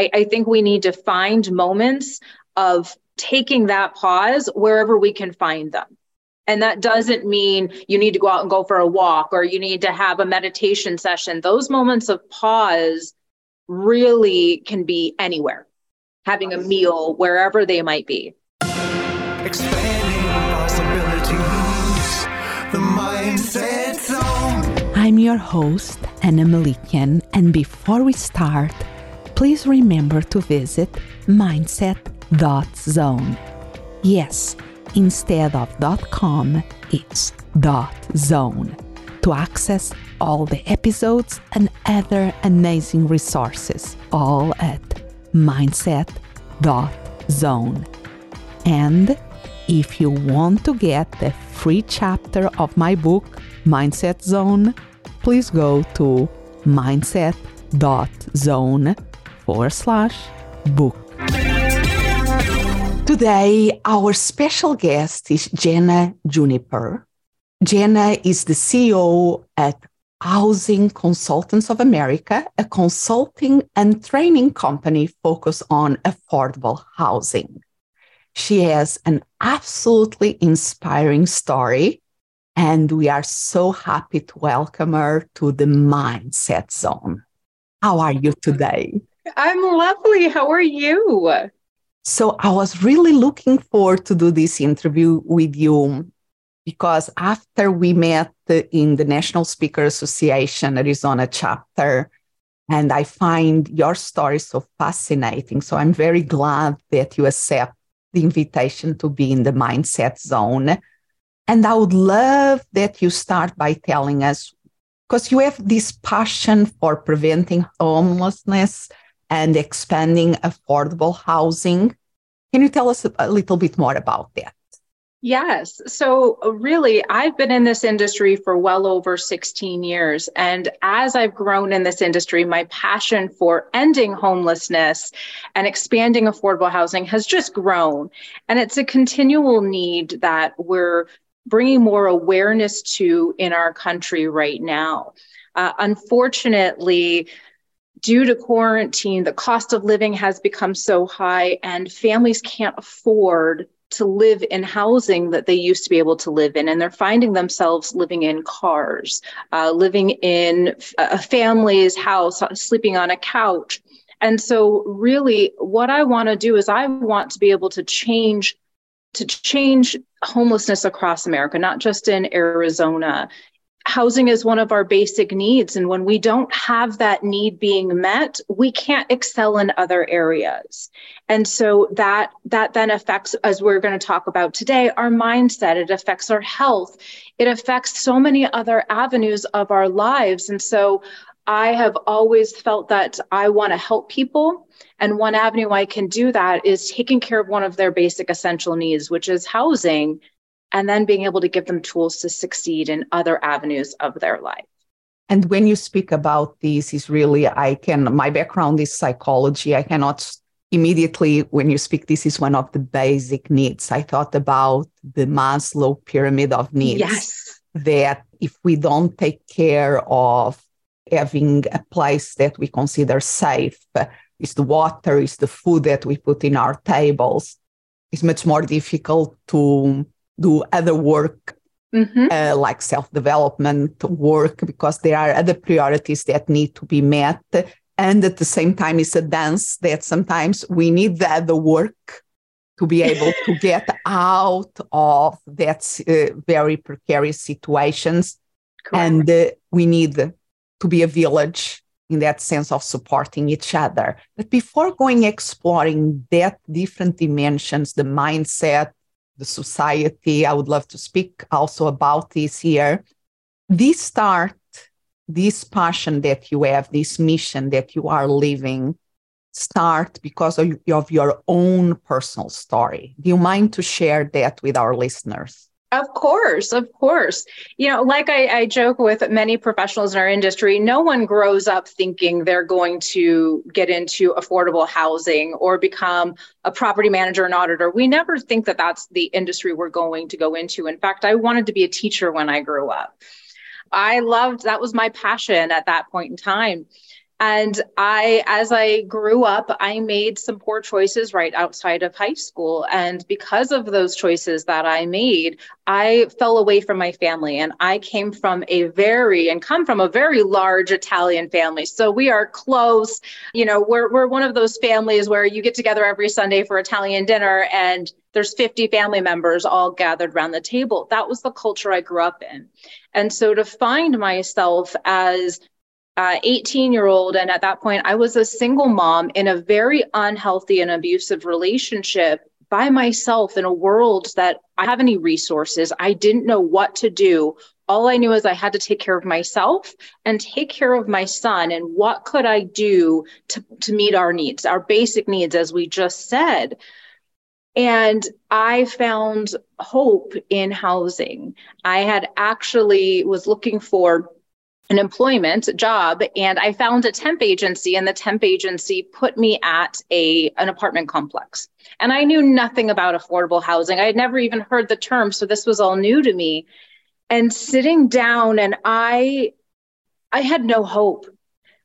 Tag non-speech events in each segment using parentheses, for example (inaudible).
I, I think we need to find moments of taking that pause wherever we can find them. And that doesn't mean you need to go out and go for a walk or you need to have a meditation session. Those moments of pause really can be anywhere, having a meal, wherever they might be. Expanding possibilities, the mindset zone. I'm your host, Ana Melikian, and before we start, please remember to visit mindset.zone. Yes, instead of .com, it's .zone to access all the episodes and other amazing resources, all at mindset.zone. And if you want to get the free chapter of my book, Mindset Zone, please go to mindset.zone forward slash book. Today, our special guest is Jenna Juniper. Jenna is the CEO at Housing Consultants of America, a consulting and training company focused on affordable housing. She has an absolutely inspiring story, and we are so happy to welcome her to the Mindset Zone. How are you today? I'm lovely. How are you? So I was really looking forward to do this interview with you because after we met in the National Speaker Association Arizona chapter, and I find your story so fascinating. So I'm very glad that you accept the invitation to be in the mindset zone. And I would love that you start by telling us, because you have this passion for preventing homelessness and expanding affordable housing. Can you tell us a little bit more about that? Yes. So, really, I've been in this industry for well over 16 years. And as I've grown in this industry, my passion for ending homelessness and expanding affordable housing has just grown. And it's a continual need that we're bringing more awareness to in our country right now. Uh, unfortunately, due to quarantine, the cost of living has become so high, and families can't afford to live in housing that they used to be able to live in. And they're finding themselves living in cars, uh, living in a family's house, sleeping on a couch. And so, really, what I want to do is I want to be able to change to change homelessness across America, not just in Arizona housing is one of our basic needs. And when we don't have that need being met, we can't excel in other areas. And so that, that then affects, as we're going to talk about today, our mindset. It affects our health. It affects so many other avenues of our lives. And so I have always felt that I want to help people. And one avenue I can do that is taking care of one of their basic essential needs, which is housing and then being able to give them tools to succeed in other avenues of their life. And when you speak about this, is really, I can, my background is psychology. I cannot immediately, when you speak, this is one of the basic needs. I thought about the Maslow pyramid of needs. Yes. That if we don't take care of having a place that we consider safe, is the water, is the food that we put in our tables, it's much more difficult to do other work mm-hmm. uh, like self development work because there are other priorities that need to be met. And at the same time, it's a dance that sometimes we need the other work to be able to (laughs) get out of that uh, very precarious situations. Correct. And uh, we need to be a village in that sense of supporting each other. But before going exploring that different dimensions, the mindset, the society. I would love to speak also about this here. This start, this passion that you have, this mission that you are living, start because of, of your own personal story. Do you mind to share that with our listeners? Of course, of course. You know, like I, I, joke with many professionals in our industry, no one grows up thinking they're going to get into affordable housing or become a property manager and auditor. We never think that that's the industry we're going to go into. In fact, I wanted to be a teacher when I grew up. I loved that was my passion at that point in time. And I, as I grew up, I made some poor choices right outside of high school. And because of those choices that I made, I fell away from my family. And I came from a very, and come from a very large Italian family. So we are close. You know, we're, we're one of those families where you get together every Sunday for Italian dinner and there's 50 family members all gathered around the table. That was the culture I grew up in. And so to find myself as Uh, 18 year old. And at that point, I was a single mom in a very unhealthy and abusive relationship by myself in a world that I have any resources. I didn't know what to do. All I knew is I had to take care of myself and take care of my son. And what could I do to, to meet our needs, our basic needs, as we just said? And I found hope in housing. I had actually was looking for an employment job and I found a temp agency and the temp agency put me at a an apartment complex. And I knew nothing about affordable housing. I had never even heard the term so this was all new to me. And sitting down and I I had no hope.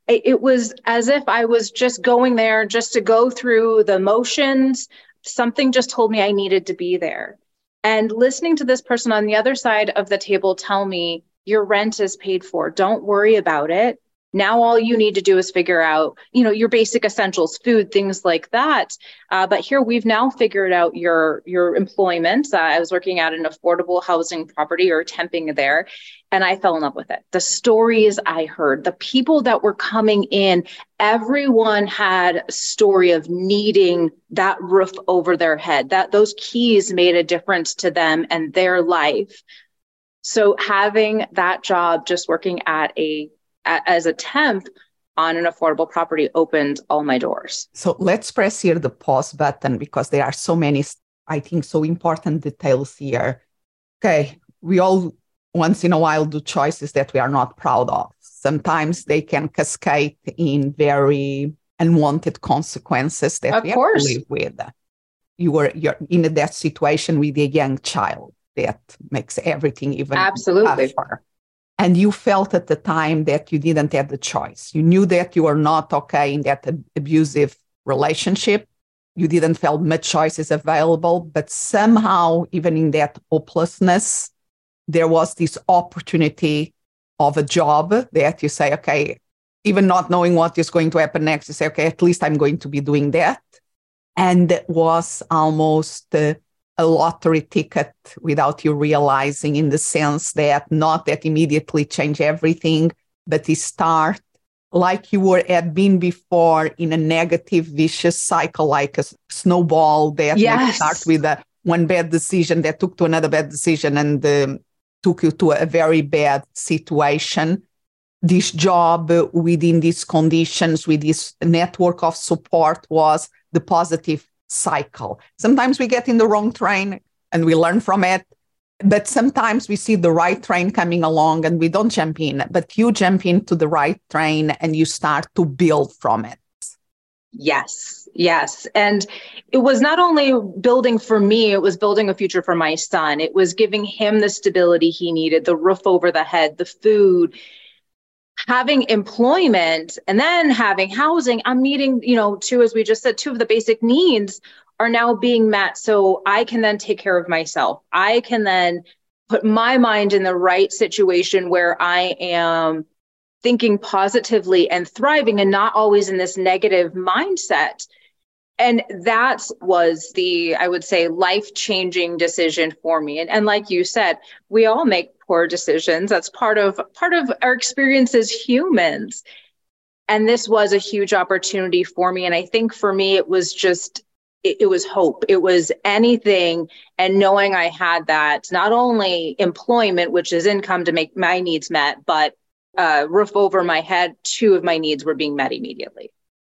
It was as if I was just going there just to go through the motions. Something just told me I needed to be there. And listening to this person on the other side of the table tell me your rent is paid for. Don't worry about it. Now all you need to do is figure out, you know, your basic essentials, food, things like that. Uh, but here we've now figured out your your employment. Uh, I was working at an affordable housing property or temping there, and I fell in love with it. The stories I heard, the people that were coming in, everyone had a story of needing that roof over their head. That those keys made a difference to them and their life. So having that job, just working at a as a temp on an affordable property opened all my doors. So let's press here the pause button because there are so many, I think, so important details here. Okay, we all once in a while do choices that we are not proud of. Sometimes they can cascade in very unwanted consequences that of we course. have to live with. You were you're in that situation with a young child that makes everything even absolutely tougher. And you felt at the time that you didn't have the choice. You knew that you were not okay in that abusive relationship. You didn't feel much choices available, but somehow, even in that hopelessness, there was this opportunity of a job that you say, okay, even not knowing what is going to happen next, you say, okay, at least I'm going to be doing that. And it was almost uh, a lottery ticket without you realizing in the sense that not that immediately change everything but it start like you were had been before in a negative vicious cycle like a snowball that yes. start with a one bad decision that took to another bad decision and um, took you to a very bad situation this job within these conditions with this network of support was the positive cycle. Sometimes we get in the wrong train and we learn from it. But sometimes we see the right train coming along and we don't jump in, but you jump into the right train and you start to build from it. Yes, yes. And it was not only building for me, it was building a future for my son. It was giving him the stability he needed, the roof over the head, the food, having employment and then having housing i'm meeting you know two as we just said two of the basic needs are now being met. So i can then take care of myself. I can then put my mind in the right situation where i am thinking positively and thriving and not always in this negative mindset. And that was the i would say life changing decision for me. And, and like you said we all make poor decisions. That's part of part of our experience as humans. And this was a huge opportunity for me. And i think for me it was just it, it was hope. It was anything and knowing i had that not only employment which is income to make my needs met but uh, roof over my head two of my needs were being met immediately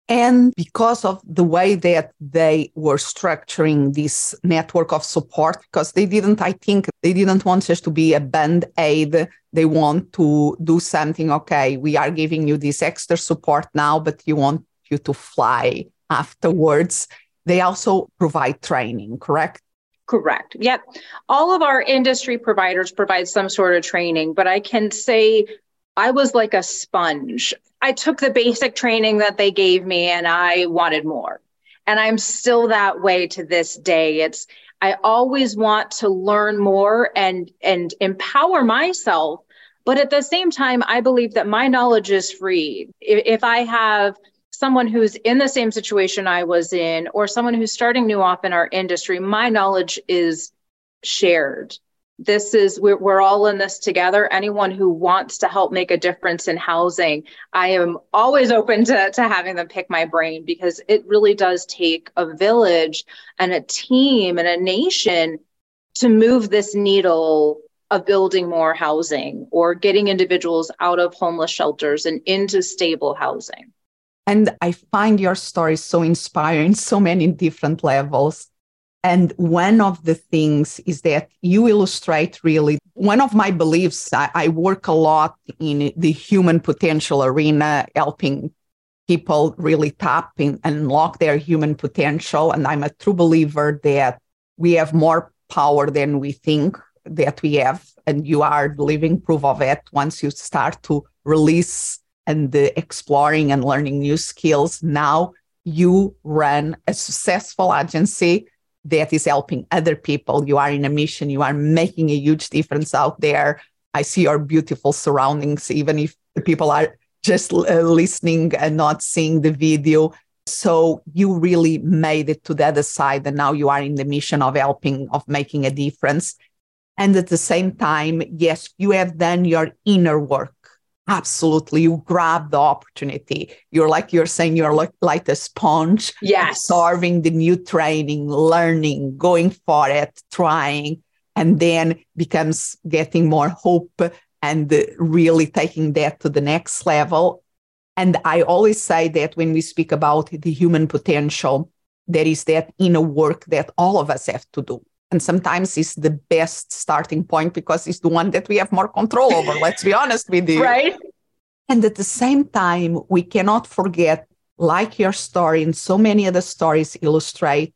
and because of the way that they were structuring this network of support, because they didn't, I think, they didn't want us to be a band aid. They want to do something. Okay, we are giving you this extra support now, but you want you to fly afterwards. They also provide training, correct? Correct. Yep. All of our industry providers provide some sort of training, but I can say I was like a sponge. I took the basic training that they gave me and I wanted more. And I'm still that way to this day. It's I always want to learn more and and empower myself. But at the same time, I believe that my knowledge is free. If, if I have someone who's in the same situation I was in, or someone who's starting new off in our industry, my knowledge is shared this is we're, we're all in this together. Anyone who wants to help make a difference in housing i am always open to, to having them pick my brain because it really does take a village and a team and a nation to move this needle of building more housing or getting individuals out of homeless shelters and into stable housing. And i find your story so inspiring so many different levels and one of the things is that you illustrate really one of my beliefs. I, I, work a lot in the human potential arena, helping people really tap and unlock their human potential. And I'm a true believer that we have more power than we think that we have. And you are living proof of it once you start to release and exploring and learning new skills. Now you run a successful agency that is helping other people. You are in a mission, you are making a huge difference out there. I see your beautiful surroundings, even if the people are just uh, listening and not seeing the video. So you really made it to the other side, and now you are in the mission of helping, of making a difference. And at the same time, yes, you have done your inner work absolutely. You grab the opportunity. You're like you're saying you're like, like a sponge. Yes. absorbing the new training learning going for it trying and then becomes getting more hope and really taking that to the next level. And i always say that when we speak about the human potential there is that inner work that all of us have to do and sometimes it's the best starting point because it's the one that we have more control over let's be honest with you. Right. And at the same time we cannot forget like your story and so many other stories illustrate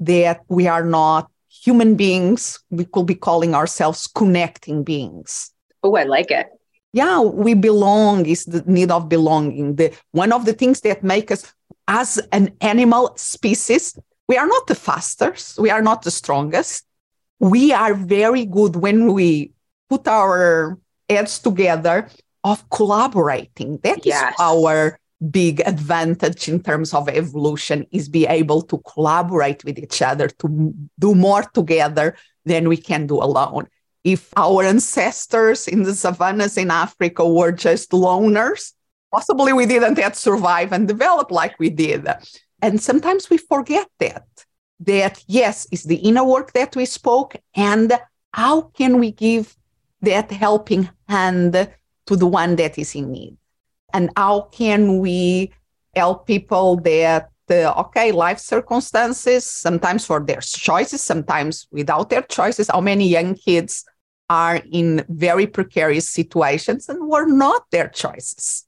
that we are not human beings. We could be calling ourselves connecting beings. Oh i like it. Yeah we belong is the need of belonging. The one of the things that make us as an animal species we are not the fastest, we are not the strongest. We are very good when we put our heads together of collaborating. That yes. is our big advantage in terms of evolution is be able to collaborate with each other to do more together than we can do alone if our ancestors in the savannas in africa were just loners possibly we didn't yet survive and develop like we did and sometimes we forget that, that yes, it's the inner work that we spoke. And how can we give that helping hand to the one that is in need? And how can we help people that, uh, okay, life circumstances, sometimes for their choices, sometimes without their choices, how many young kids are in very precarious situations and were not their choices.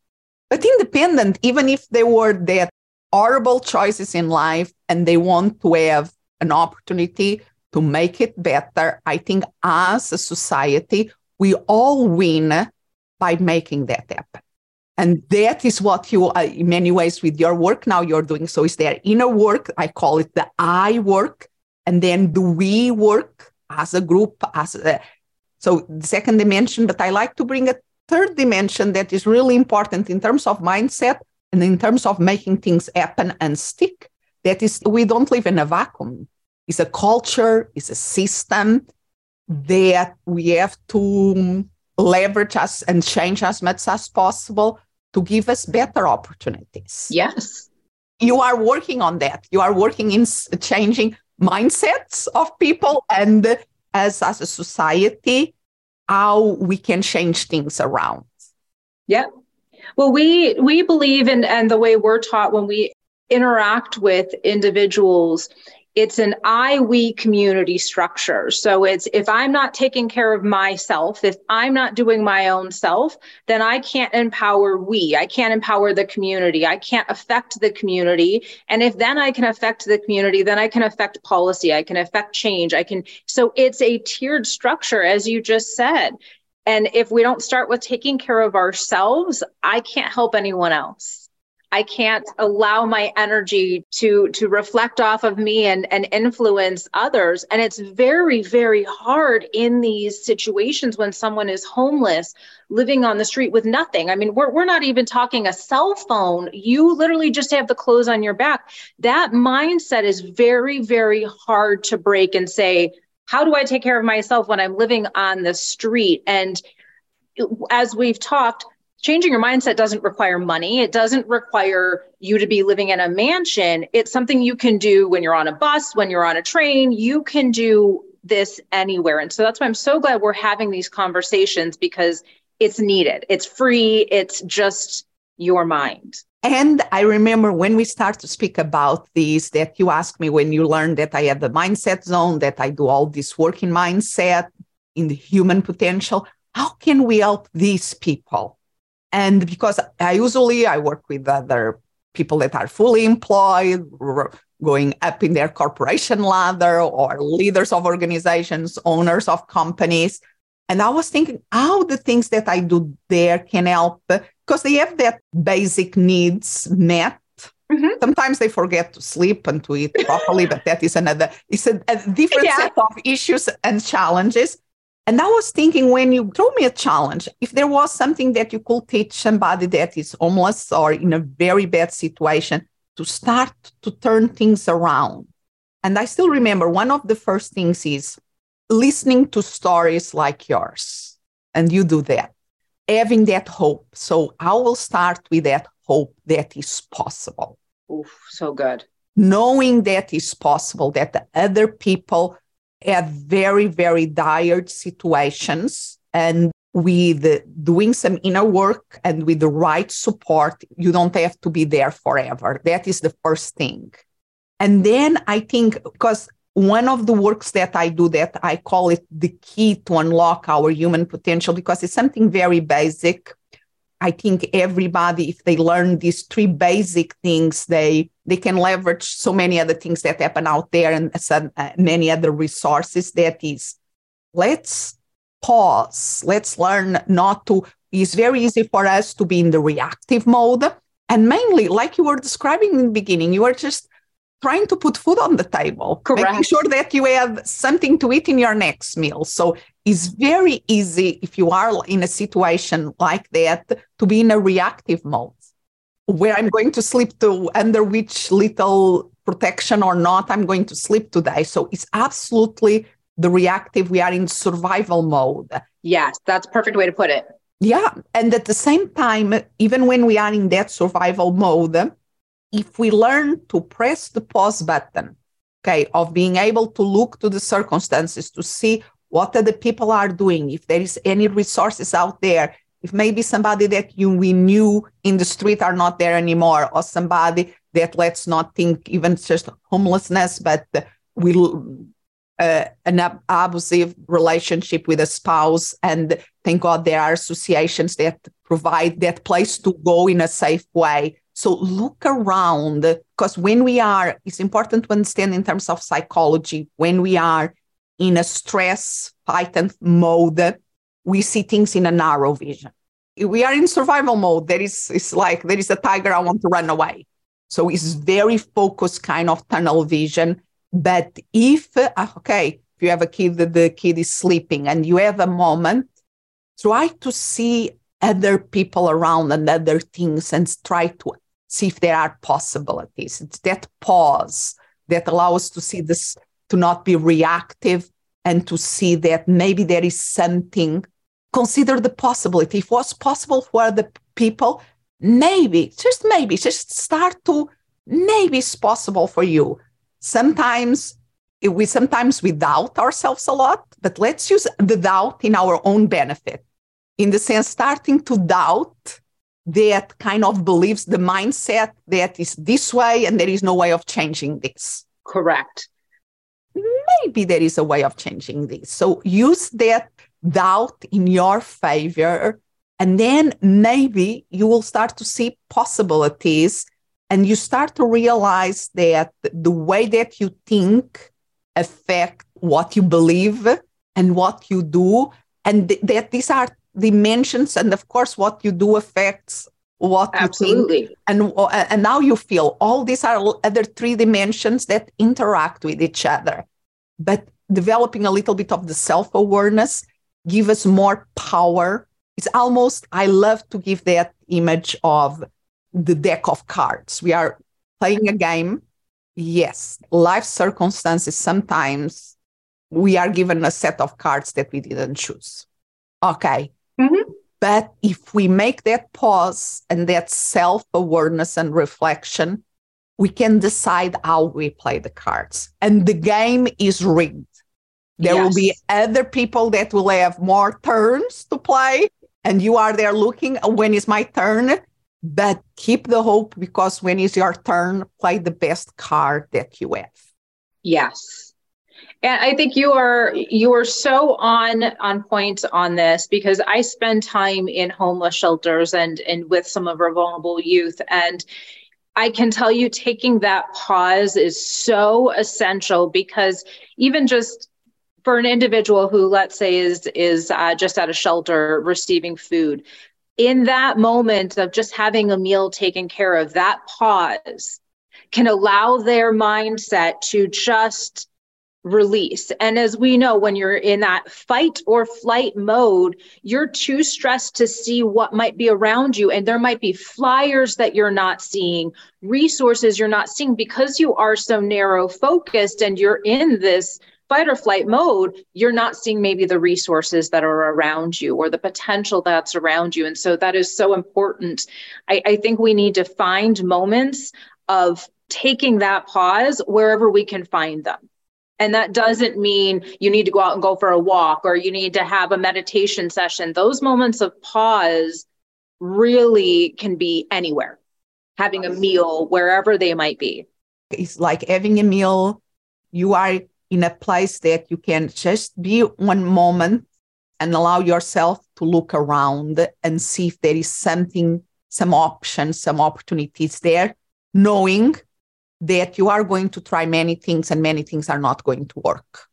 But independent, even if they were that horrible choices in life and they want to have an opportunity to make it better, I think as a society, we all win by making that happen. And that is what you, uh, in many ways, with your work now you're doing. So is there inner work? I call it the I work. And then do we work as a group? As a, so the second dimension, but I like to bring a third dimension that is really important in terms of mindset and in terms of making things happen and stick, that is, we don't live in a vacuum. It's a culture, it's a system that we have to leverage us and change as much as possible to give us better opportunities. Yes. You are working on that. You are working in changing mindsets of people and as, as a society, how we can change things around. Yeah, well, we we believe in and the way we're taught when we interact with individuals it's an I we community structure. So it's if I'm not taking care of myself, if I'm not doing my own self, then I can't empower we. I can't empower the community. I can't affect the community. And if then I can affect the community, then I can affect policy. I can affect change. I can. So it's a tiered structure, as you just said And if we don't start with taking care of ourselves, I can't help anyone else. I can't allow my energy to to reflect off of me and and influence others and it's very very hard in these situations when someone is homeless living on the street with nothing. I mean we're we're not even talking a cell phone. You literally just have the clothes on your back. That mindset is very very hard to break and say how do I take care of myself when I'm living on the street and as we've talked changing your mindset doesn't require money. It doesn't require you to be living in a mansion. It's something you can do when you're on a bus, when you're on a train. You can do this anywhere. And so that's why I'm so glad we're having these conversations because it's needed. It's free. It's just your mind. And I remember when we start to speak about this, that you asked me when you learned that I had the mindset zone, that I do all this work in mindset, in the human potential. How can we help these people? And because I usually I work with other people that are fully employed, going up in their corporation ladder, or leaders of organizations, owners of companies. And I was thinking how the things that I do there can help because they have that basic needs met. Mm-hmm. Sometimes they forget to sleep and to eat properly, but that is another, it's a, a different yeah. set of issues and challenges. And I was thinking when you throw me a challenge, if there was something that you could teach somebody that is homeless or in a very bad situation to start to turn things around. And I still remember one of the first things is listening to stories like yours. And you do that, having that hope. So I will start with that hope that is possible. Oof, so good. Knowing that is possible, that the other people at very, very dire situations. And with doing some inner work and with the right support, you don't have to be there forever. That is the first thing. And then I think, because one of the works that I do that I call it the key to unlock our human potential, because it's something very basic. I think everybody, if they learn these three basic things, they they can leverage so many other things that happen out there and some, uh, many other resources. That is, let's pause. Let's learn not to. It's very easy for us to be in the reactive mode, and mainly, like you were describing in the beginning, you are just trying to put food on the table, Correct. making sure that you have something to eat in your next meal. So it's very easy if you are in a situation like that to be in a reactive mode where I'm going to sleep to under which little protection or not I'm going to sleep today. So it's absolutely the reactive. We are in survival mode. Yes, that's perfect way to put it. Yeah. And at the same time, even when we are in that survival mode, if we learn to press the pause button, okay, of being able to look to the circumstances to see what the people are doing, if there is any resources out there, if maybe somebody that you we knew in the street are not there anymore, or somebody that let's not think even just homelessness, but will uh, an abusive relationship with a spouse. And thank God there are associations that provide that place to go in a safe way. So look around because when we are, it's important to understand in terms of psychology, when we are in a stress fighting mode, we see things in a narrow vision. We are in survival mode. There is, it's like there is a tiger, I want to run away. So it's very focused kind of tunnel vision. But if, uh, okay, if you have a kid, that the kid is sleeping and you have a moment, try to see other people around and other things and try to see if there are possibilities. It's that pause that allows us to see this, to not be reactive and to see that maybe there is something. Consider the possibility. If was possible for the people, maybe, just maybe, just start to maybe it's possible for you. Sometimes we sometimes we doubt ourselves a lot, but let's use the doubt in our own benefit. In the sense, starting to doubt that kind of believes the mindset that is this way and there is no way of changing this. Correct. Maybe there is a way of changing this. So use that doubt in your favor. And then maybe you will start to see possibilities and you start to realize that the way that you think affect what you believe and what you do and th- that these are dimensions and of course what you do affects what absolutely you think. and uh, and now you feel all these are other three dimensions that interact with each other. But developing a little bit of the self-awareness give us more power. It's almost i love to give that image of the deck of cards. We are playing a game. Yes life circumstances sometimes we are given a set of cards that we didn't choose. Okay mm-hmm. but if we make that pause and that self-awareness and reflection we can decide how we play the cards and the game is rigged there yes. will be other people that will have more turns to play, and you are there looking when is my turn. But keep the hope because when is your turn, play the best card that you have. Yes. And I think you are you are so on on point on this because I spend time in homeless shelters and and with some of our vulnerable youth. And I can tell you taking that pause is so essential because even just for an individual who let's say is is uh, just at a shelter receiving food in that moment of just having a meal taken care of that pause can allow their mindset to just release and as we know when you're in that fight or flight mode you're too stressed to see what might be around you and there might be flyers that you're not seeing resources you're not seeing because you are so narrow focused and you're in this fight or flight mode, you're not seeing maybe the resources that are around you or the potential that's around you. And so that is so important. I, I think we need to find moments of taking that pause wherever we can find them. And that doesn't mean you need to go out and go for a walk or you need to have a meditation session. Those moments of pause really can be anywhere, having a meal, wherever they might be. It's like having a meal. You are in a place that you can just be one moment and allow yourself to look around and see if there is something, some options, some opportunities there, knowing that you are going to try many things and many things are not going to work.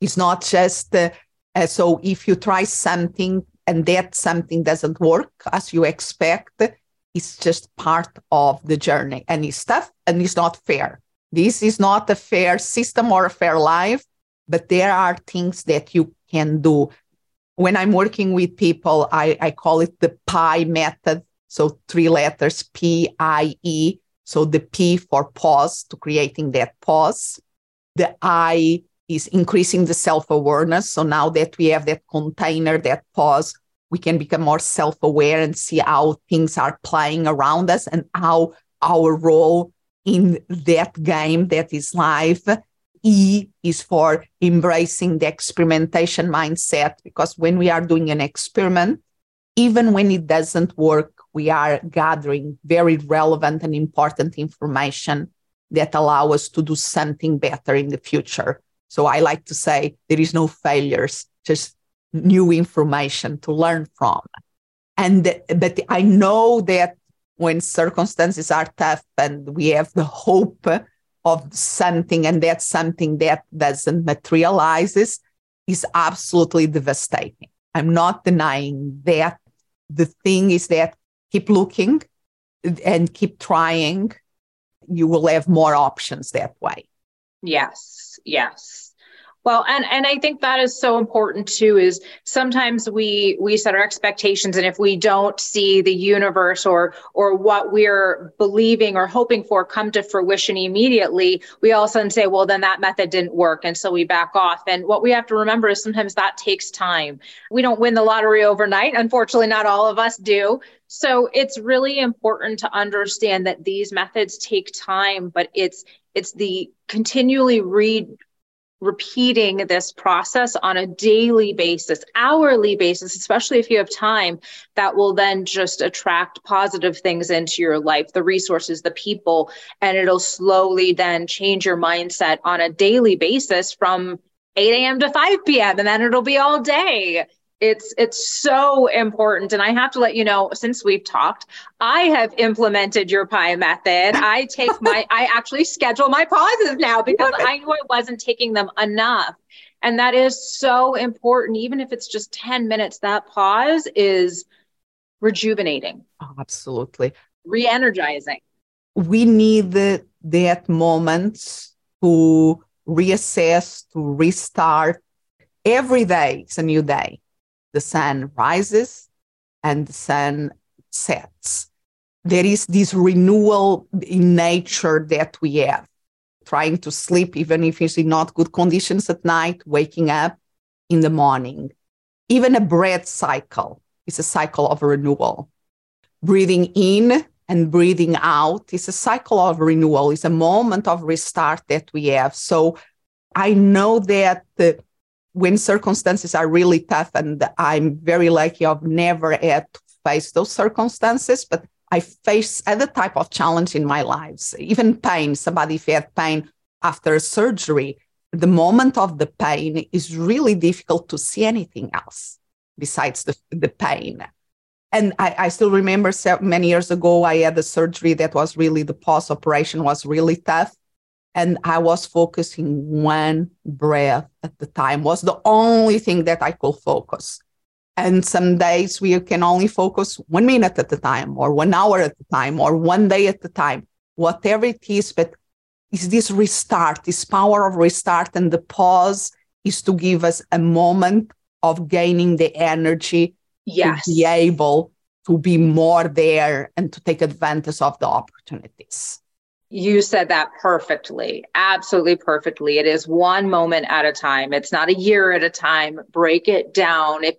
It's not just uh, uh, so if you try something and that something doesn't work as you expect, it's just part of the journey and it's tough and it's not fair. This is not a fair system or a fair life, but there are things that you can do. When I'm working with people, I, I call it the PIE method. So three letters P I E. So the P for pause to creating that pause. The I is increasing the self awareness. So now that we have that container, that pause, we can become more self aware and see how things are playing around us and how our role in that game that is life. E is for embracing the experimentation mindset because when we are doing an experiment, even when it doesn't work, we are gathering very relevant and important information that allow us to do something better in the future. So I like to say there is no failures, just new information to learn from. And but I know that when circumstances are tough and we have the hope of something and that something that doesn't materializes is absolutely devastating. I'm not denying that. The thing is that keep looking and keep trying. You will have more options that way. Yes, yes. Well, and and I think that is so important too. Is sometimes we we set our expectations, and if we don't see the universe or or what we're believing or hoping for come to fruition immediately, we all of a sudden say, "Well, then that method didn't work," and so we back off. And what we have to remember is sometimes that takes time. We don't win the lottery overnight. Unfortunately, not all of us do. So it's really important to understand that these methods take time, but it's it's the continually read repeating this process on a daily basis, hourly basis, especially if you have time, that will then just attract positive things into your life, the resources, the people, and it'll slowly then change your mindset on a daily basis from 8 a.m. to 5 p.m. and then it'll be all day it's it's so important and i have to let you know since we've talked i have implemented your pie method i take my (laughs) i actually schedule my pauses now because i knew i wasn't taking them enough And that is so important. Even if it's just 10 minutes, that pause is rejuvenating. Oh, absolutely. Re energizing. We need the, that moment to reassess, to restart. Every day is a new day. The sun rises and the sun sets. There is this renewal in nature that we have trying to sleep, even if it's in not good conditions at night, waking up in the morning. Even a breath cycle is a cycle of renewal. Breathing in and breathing out is a cycle of renewal, it's a moment of restart that we have. So I know that the, when circumstances are really tough, and I'm very lucky, I've never had to face those circumstances, but I face other type of challenge in my lives, even pain. Somebody if had pain after surgery, the moment of the pain is really difficult to see anything else besides the, the pain. And I, I still remember many years ago, I had a surgery that was really the post operation was really tough. And I was focusing one breath at the time, was the only thing that I could focus. And some days we can only focus one minute at a time, or one hour at a time, or one day at a time, whatever it is. But is this restart, this power of restart, and the pause is to give us a moment of gaining the energy yes. to be able to be more there and to take advantage of the opportunities. You said that perfectly, absolutely perfectly. It is one moment at a time. It's not a year at a time. Break it down. If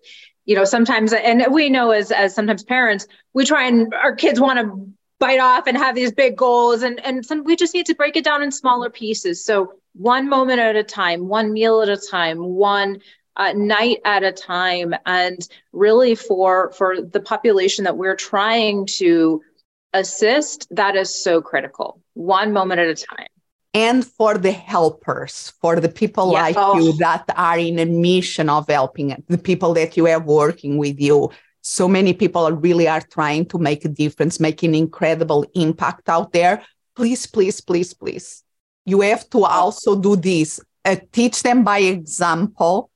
you know sometimes and we know as as sometimes parents we try and our kids want to bite off and have these big goals and and some we just need to break it down in smaller pieces so one moment at a time one meal at a time one uh, night at a time and really for for the population that we're trying to assist that is so critical one moment at a time and for the helpers, for the people yeah. like oh. you that are in a mission of helping, the people that you are working with you. So many people really are trying to make a difference, making incredible impact out there. Please, please, please, please. You have to also do this. Uh, teach them by example,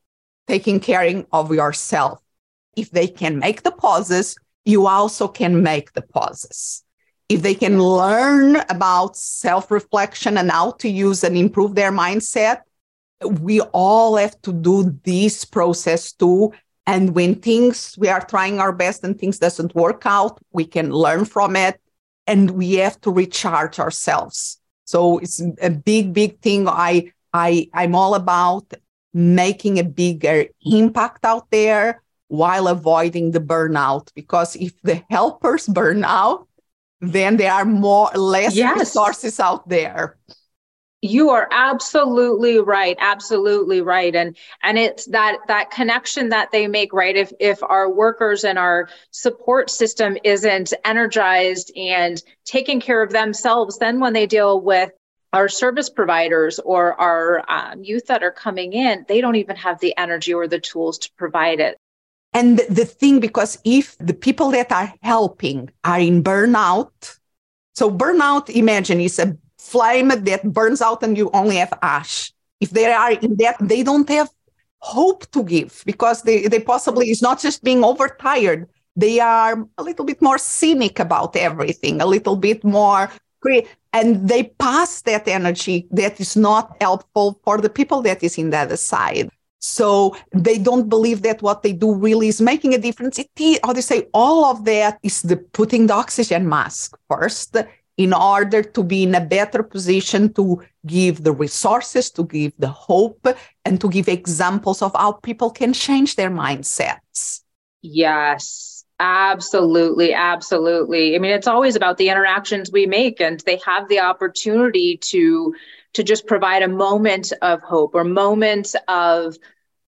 taking caring of yourself. If they can make the pauses, you also can make the pauses if they can learn about self reflection and how to use and improve their mindset, we all have to do this process too. And when things we are trying our best and things doesn't work out, we can learn from it and we have to recharge ourselves. So it's a big, big thing. I I I'm all about making a bigger impact out there while avoiding the burnout because if the helpers (laughs) burn out then there are more less yes. resources out there. You are absolutely right absolutely right. And and it's that that connection that they make right? If if our workers and our support system isn't energized and taking care of themselves then when they deal with our service providers or our um, youth that are coming in they don't even have the energy or the tools to provide it and the thing, because if the people that are helping are in burnout, so burnout, imagine, is a flame that burns out and you only have ash. If they are in that, they don't have hope to give because they, they possibly, is not just being overtired. They are a little bit more cynic about everything, a little bit more and they pass that energy that is not helpful for the people that is in the other side. So they don't believe that what they do really is making a difference. It how they say, all of that is the putting the oxygen mask first in order to be in a better position to give the resources, to give the hope, and to give examples of how people can change their mindsets. Yes, absolutely. Absolutely. I mean, it's always about the interactions we make, and they have the opportunity to to just provide a moment of hope or moment of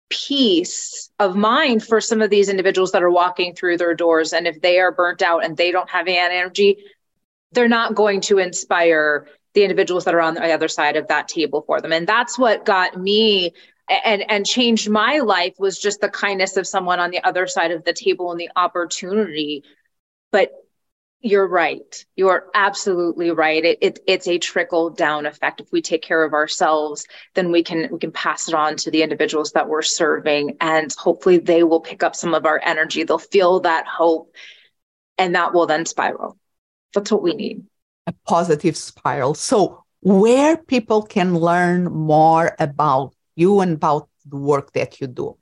peace of mind for some of these individuals that are walking through their doors. And if they are burnt out and they don't have any energy, they're not going to inspire the individuals that are on the other side of that table for them. And that's what got me and and changed my life was just the kindness of someone on the other side of the table and the opportunity. But You're right. You're absolutely right. It, it, it's a trickle down effect. If we take care of ourselves, then we can we can pass it on to the individuals that we're serving, and hopefully they will pick up some of our energy. They'll feel that hope, and that will then spiral. That's what we need. A positive spiral. So, where people can learn more about you and about the work that you do.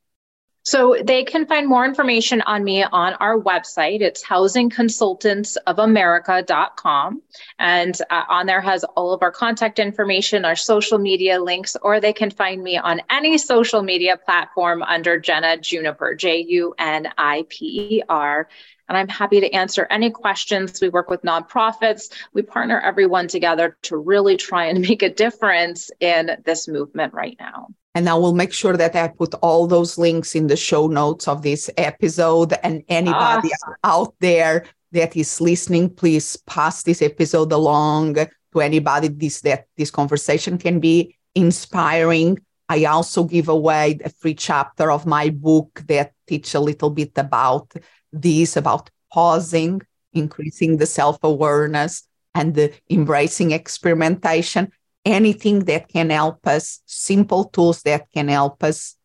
So they can find more information on me on our website. It's housingconsultantsofamerica.com. And uh, on there has all of our contact information, our social media links, or they can find me on any social media platform under Jenna Juniper, J U N I P E R. And I'm happy to answer any questions. We work with nonprofits. We partner everyone together to really try and make a difference in this movement right now. And I will make sure that I put all those links in the show notes of this episode. And anybody ah. out there that is listening, please pass this episode along to anybody this that this conversation can be inspiring. I also give away a free chapter of my book that teach a little bit about this, about pausing, increasing the self-awareness and the embracing experimentation anything that can help us, simple tools that can help us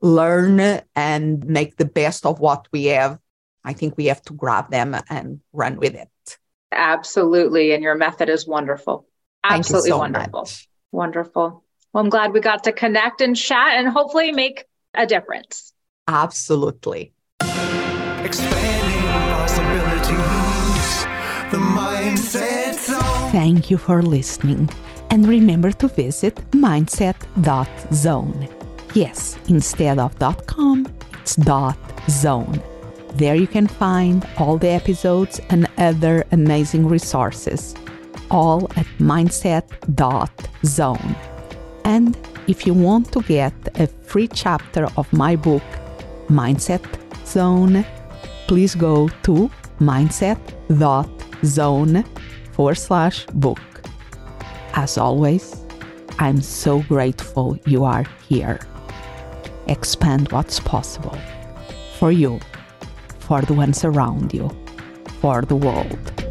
learn and make the best of what we have. I think we have to grab them and run with it. Absolutely. And your method is wonderful. Absolutely so wonderful. Much. Wonderful. Well, I'm glad we got to connect and chat and hopefully make a difference. Absolutely. Expanding possibilities, the mindset zone. Thank you for listening. And remember to visit mindset.zone. Yes, instead of .com, it's .zone. There you can find all the episodes and other amazing resources, all at mindset.zone. And if you want to get a free chapter of my book, Mindset Zone, please go to mindset.zone forward slash book. As always, I'm so grateful you are here. Expand what's possible for you, for the ones around you, for the world.